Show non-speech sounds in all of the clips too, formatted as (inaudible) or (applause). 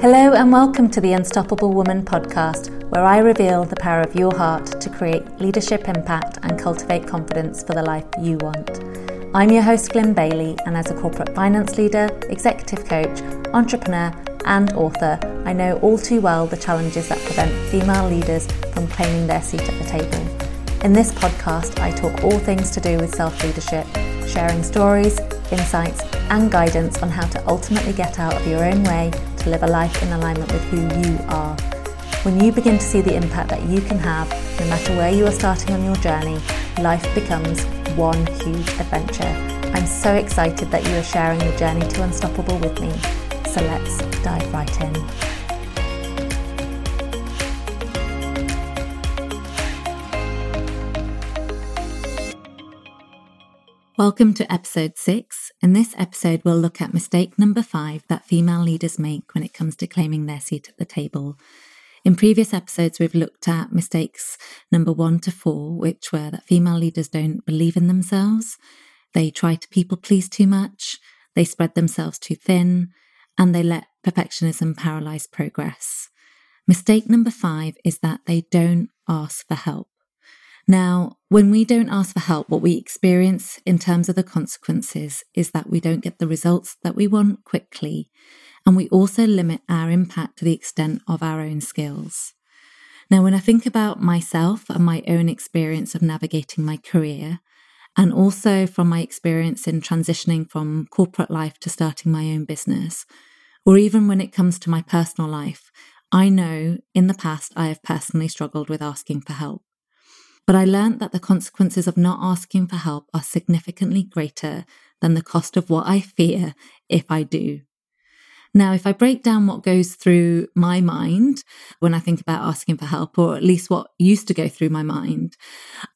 Hello, and welcome to the Unstoppable Woman podcast, where I reveal the power of your heart to create leadership impact and cultivate confidence for the life you want. I'm your host, Glyn Bailey, and as a corporate finance leader, executive coach, entrepreneur, and author, I know all too well the challenges that prevent female leaders from claiming their seat at the table. In this podcast, I talk all things to do with self leadership, sharing stories, insights, and guidance on how to ultimately get out of your own way to live a life in alignment with who you are. When you begin to see the impact that you can have, no matter where you are starting on your journey, life becomes one huge adventure. I'm so excited that you are sharing your journey to Unstoppable with me. So let's dive right in. Welcome to episode six. In this episode, we'll look at mistake number five that female leaders make when it comes to claiming their seat at the table. In previous episodes, we've looked at mistakes number one to four, which were that female leaders don't believe in themselves, they try to people please too much, they spread themselves too thin, and they let perfectionism paralyze progress. Mistake number five is that they don't ask for help. Now, when we don't ask for help, what we experience in terms of the consequences is that we don't get the results that we want quickly, and we also limit our impact to the extent of our own skills. Now, when I think about myself and my own experience of navigating my career, and also from my experience in transitioning from corporate life to starting my own business, or even when it comes to my personal life, I know in the past I have personally struggled with asking for help. But I learned that the consequences of not asking for help are significantly greater than the cost of what I fear if I do. Now, if I break down what goes through my mind when I think about asking for help, or at least what used to go through my mind,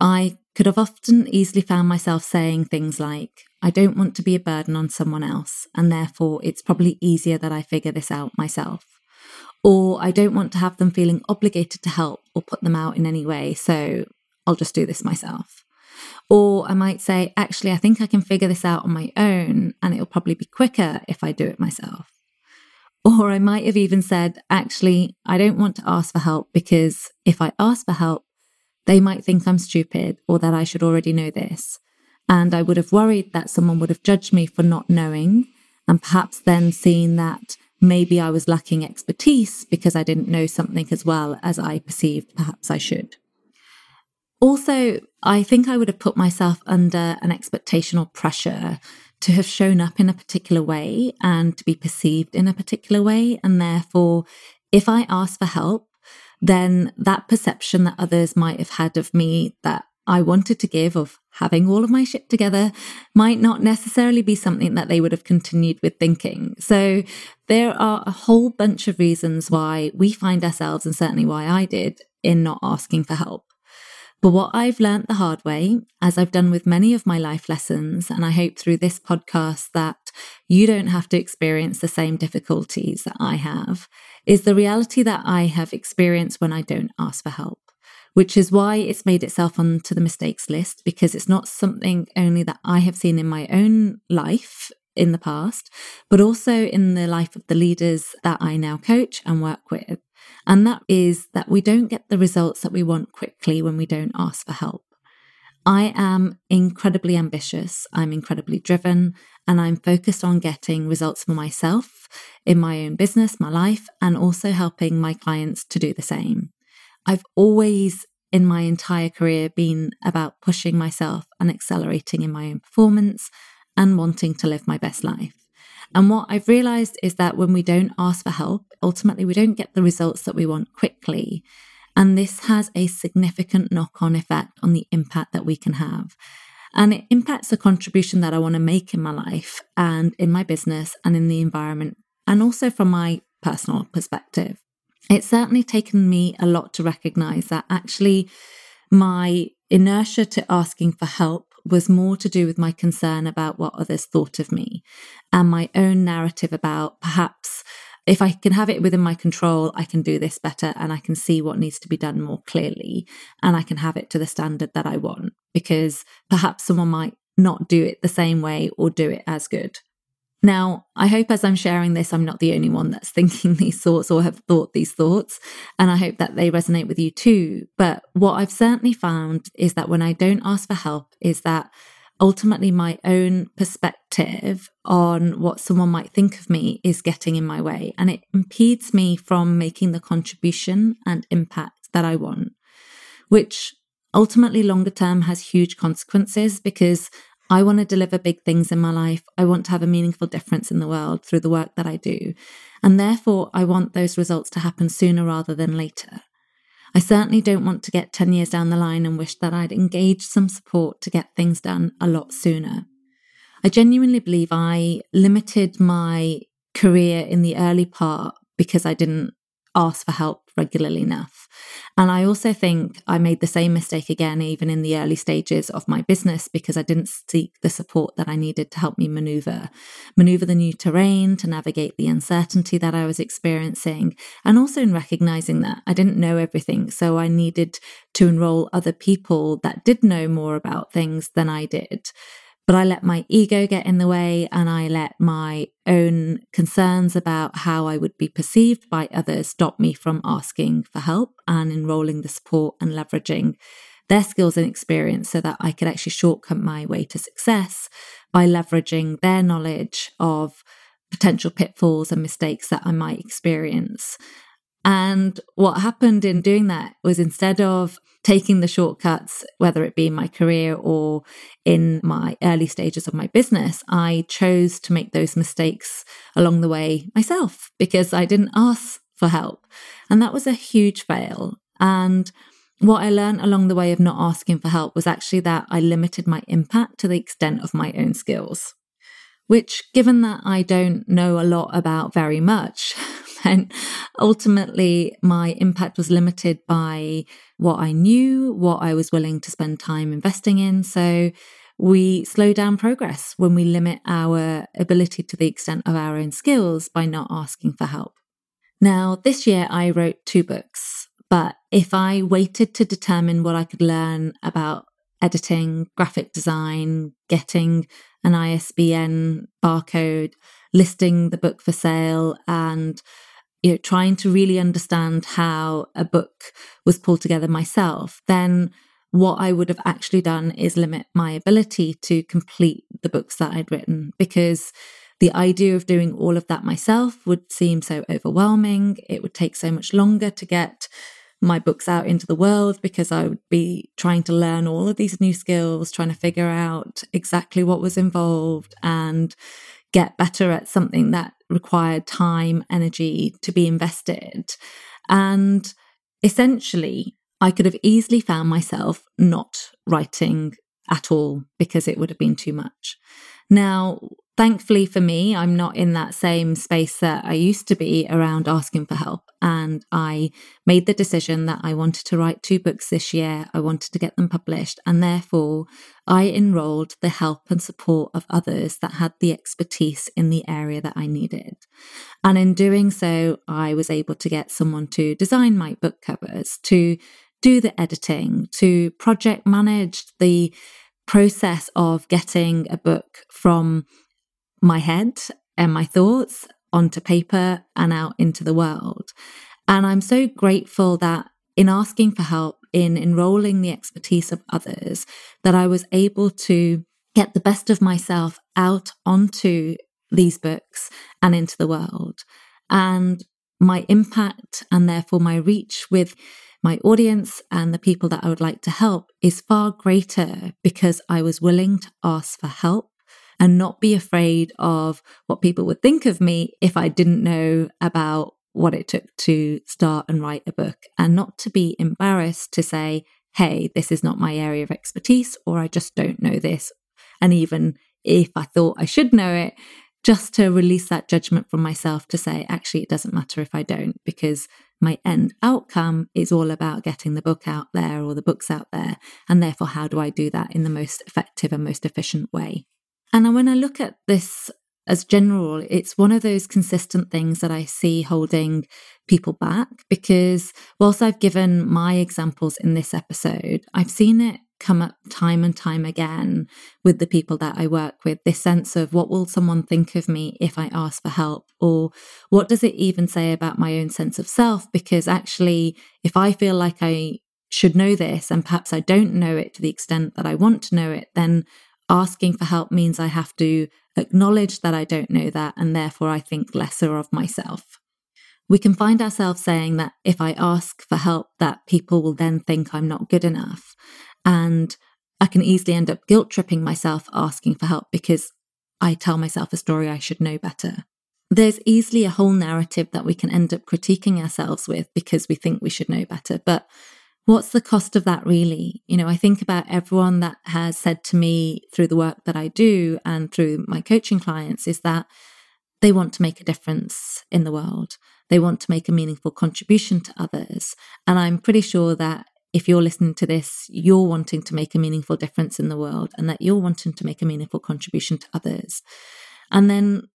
I could have often easily found myself saying things like, I don't want to be a burden on someone else, and therefore it's probably easier that I figure this out myself. Or I don't want to have them feeling obligated to help or put them out in any way, so I'll just do this myself. Or I might say, actually, I think I can figure this out on my own and it'll probably be quicker if I do it myself. Or I might have even said, actually, I don't want to ask for help because if I ask for help, they might think I'm stupid or that I should already know this. And I would have worried that someone would have judged me for not knowing and perhaps then seen that maybe I was lacking expertise because I didn't know something as well as I perceived perhaps I should. Also, I think I would have put myself under an expectation or pressure to have shown up in a particular way and to be perceived in a particular way. And therefore, if I ask for help, then that perception that others might have had of me that I wanted to give of having all of my shit together might not necessarily be something that they would have continued with thinking. So there are a whole bunch of reasons why we find ourselves, and certainly why I did, in not asking for help. But what I've learnt the hard way, as I've done with many of my life lessons, and I hope through this podcast that you don't have to experience the same difficulties that I have, is the reality that I have experienced when I don't ask for help. Which is why it's made itself onto the mistakes list because it's not something only that I have seen in my own life in the past, but also in the life of the leaders that I now coach and work with. And that is that we don't get the results that we want quickly when we don't ask for help. I am incredibly ambitious, I'm incredibly driven, and I'm focused on getting results for myself in my own business, my life, and also helping my clients to do the same. I've always in my entire career been about pushing myself and accelerating in my own performance and wanting to live my best life. And what I've realized is that when we don't ask for help, ultimately we don't get the results that we want quickly. And this has a significant knock on effect on the impact that we can have. And it impacts the contribution that I want to make in my life and in my business and in the environment, and also from my personal perspective. It's certainly taken me a lot to recognize that actually my inertia to asking for help was more to do with my concern about what others thought of me and my own narrative about perhaps if I can have it within my control, I can do this better and I can see what needs to be done more clearly and I can have it to the standard that I want because perhaps someone might not do it the same way or do it as good. Now, I hope as I'm sharing this, I'm not the only one that's (laughs) thinking these thoughts or have thought these thoughts. And I hope that they resonate with you too. But what I've certainly found is that when I don't ask for help, is that ultimately my own perspective on what someone might think of me is getting in my way. And it impedes me from making the contribution and impact that I want, which ultimately longer term has huge consequences because I want to deliver big things in my life. I want to have a meaningful difference in the world through the work that I do. And therefore, I want those results to happen sooner rather than later. I certainly don't want to get 10 years down the line and wish that I'd engaged some support to get things done a lot sooner. I genuinely believe I limited my career in the early part because I didn't ask for help regularly enough. And I also think I made the same mistake again, even in the early stages of my business, because I didn't seek the support that I needed to help me maneuver, maneuver the new terrain, to navigate the uncertainty that I was experiencing, and also in recognizing that I didn't know everything. So I needed to enroll other people that did know more about things than I did. But I let my ego get in the way and I let my own concerns about how I would be perceived by others stop me from asking for help and enrolling the support and leveraging their skills and experience so that I could actually shortcut my way to success by leveraging their knowledge of potential pitfalls and mistakes that I might experience. And what happened in doing that was instead of taking the shortcuts, whether it be in my career or in my early stages of my business, I chose to make those mistakes along the way myself because I didn't ask for help. And that was a huge fail. And what I learned along the way of not asking for help was actually that I limited my impact to the extent of my own skills, which, given that I don't know a lot about very much, (laughs) and ultimately my impact was limited by what I knew, what I was willing to spend time investing in. So we slow down progress when we limit our ability to the extent of our own skills by not asking for help. Now, this year I wrote two books, but if I waited to determine what I could learn about editing, graphic design, getting an ISBN barcode, listing the book for sale, and you know, trying to really understand how a book was pulled together myself, then what I would have actually done is limit my ability to complete the books that I'd written because the idea of doing all of that myself would seem so overwhelming. It would take so much longer to get my books out into the world because I would be trying to learn all of these new skills, trying to figure out exactly what was involved and get better at something that required time, energy to be invested. And essentially, I could have easily found myself not writing at all because it would have been too much. Now, thankfully for me, I'm not in that same space that I used to be around asking for help. And I made the decision that I wanted to write two books this year. I wanted to get them published. And therefore, I enrolled the help and support of others that had the expertise in the area that I needed. And in doing so, I was able to get someone to design my book covers, to do the editing, to project manage the process of getting a book from my head and my thoughts onto paper and out into the world. And I'm so grateful that in asking for help, in enrolling the expertise of others, that I was able to get the best of myself out onto these books and into the world. And my impact and therefore my reach with my audience and the people that I would like to help is far greater because I was willing to ask for help and not be afraid of what people would think of me if I didn't know about what it took to start and write a book and not to be embarrassed to say, hey, this is not my area of expertise, or I just don't know this. And even if I thought I should know it, just to release that judgment from myself to say, actually, it doesn't matter if I don't, because my end outcome is all about getting the book out there or the books out there. And therefore, how do I do that in the most effective and most efficient way? And when I look at this as general, it's one of those consistent things that I see holding people back because whilst I've given my examples in this episode, I've seen it come up time and time again with the people that I work with this sense of what will someone think of me if I ask for help? Or what does it even say about my own sense of self? Because actually, if I feel like I should know this and perhaps I don't know it to the extent that I want to know it, then asking for help means I have to acknowledge that I don't know that and therefore I think lesser of myself. We can find ourselves saying that if I ask for help, that people will then think I'm not good enough. And I can easily end up guilt tripping myself asking for help because I tell myself a story I should know better. There's easily a whole narrative that we can end up critiquing ourselves with because we think we should know better. But what's the cost of that really? You know, I think about everyone that has said to me through the work that I do and through my coaching clients is that they want to make a difference in the world. They want to make a meaningful contribution to others. And I'm pretty sure that if you're listening to this, you're wanting to make a meaningful difference in the world and that you're wanting to make a meaningful contribution to others. And then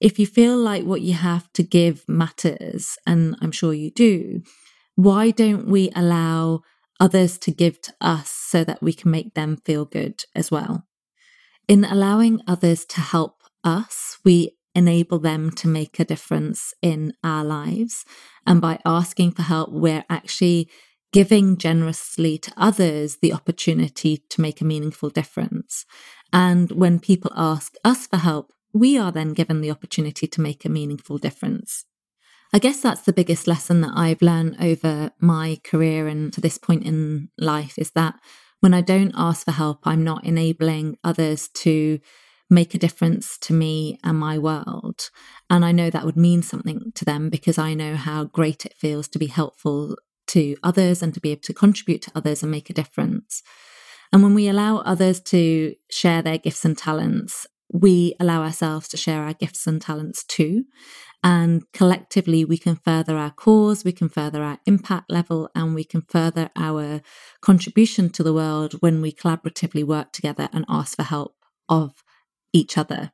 if you feel like what you have to give matters, and I'm sure you do, why don't we allow others to give to us so that we can make them feel good as well? In allowing others to help us, we enable them to make a difference in our lives. And by asking for help, we're actually giving generously to others the opportunity to make a meaningful difference. And when people ask us for help, we are then given the opportunity to make a meaningful difference. I guess that's the biggest lesson that I've learned over my career and to this point in life is that when I don't ask for help, I'm not enabling others to make a difference to me and my world. And I know that would mean something to them because I know how great it feels to be helpful to others and to be able to contribute to others and make a difference. And when we allow others to share their gifts and talents, we allow ourselves to share our gifts and talents too. And collectively, we can further our cause, we can further our impact level, and we can further our contribution to the world when we collaboratively work together and ask for help of each other.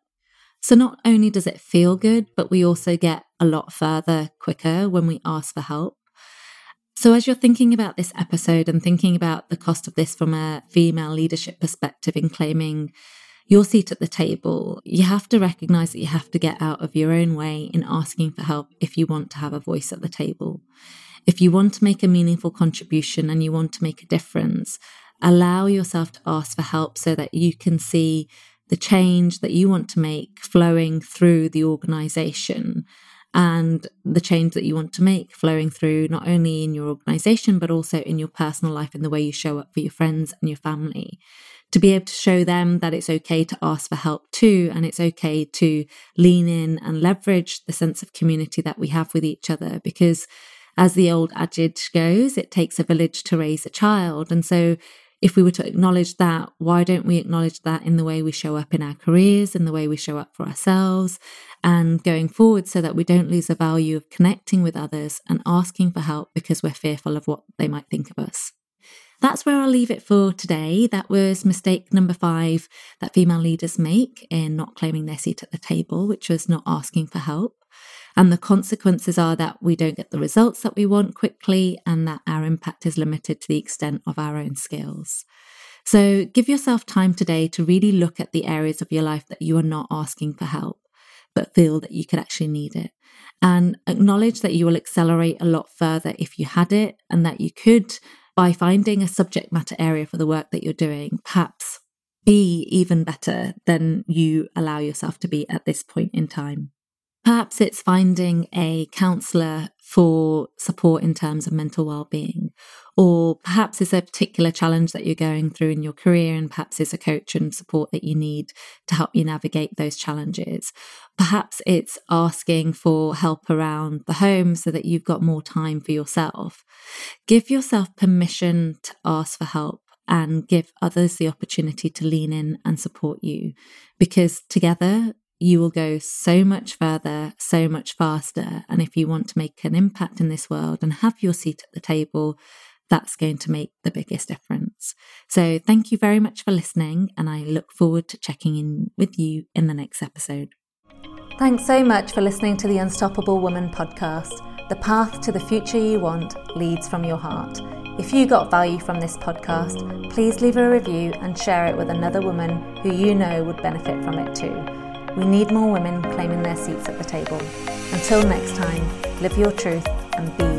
So not only does it feel good, but we also get a lot further quicker when we ask for help. So, as you're thinking about this episode and thinking about the cost of this from a female leadership perspective in claiming your seat at the table, you have to recognize that you have to get out of your own way in asking for help if you want to have a voice at the table. If you want to make a meaningful contribution and you want to make a difference, allow yourself to ask for help so that you can see the change that you want to make flowing through the organization and the change that you want to make flowing through not only in your organization, but also in your personal life and the way you show up for your friends and your family. To be able to show them that it's okay to ask for help too, and it's okay to lean in and leverage the sense of community that we have with each other. Because as the old adage goes, it takes a village to raise a child. And so if we were to acknowledge that, why don't we acknowledge that in the way we show up in our careers, in the way we show up for ourselves, and going forward so that we don't lose the value of connecting with others and asking for help because we're fearful of what they might think of us? That's where I'll leave it for today. That was mistake number five that female leaders make in not claiming their seat at the table, which was not asking for help. And the consequences are that we don't get the results that we want quickly and that our impact is limited to the extent of our own skills. So give yourself time today to really look at the areas of your life that you are not asking for help, but feel that you could actually need it. And acknowledge that you will accelerate a lot further if you had it, and that you could, by finding a subject matter area for the work that you're doing, perhaps be even better than you allow yourself to be at this point in time. Perhaps it's finding a counselor for support in terms of mental well-being or perhaps it's a particular challenge that you're going through in your career and perhaps it's a coach and support that you need to help you navigate those challenges perhaps it's asking for help around the home so that you've got more time for yourself give yourself permission to ask for help and give others the opportunity to lean in and support you because together you will go so much further, so much faster. And if you want to make an impact in this world and have your seat at the table, that's going to make the biggest difference. So, thank you very much for listening, and I look forward to checking in with you in the next episode. Thanks so much for listening to the Unstoppable Woman podcast. The path to the future you want leads from your heart. If you got value from this podcast, please leave a review and share it with another woman who you know would benefit from it too. We need more women claiming their seats at the table. Until next time, live your truth and be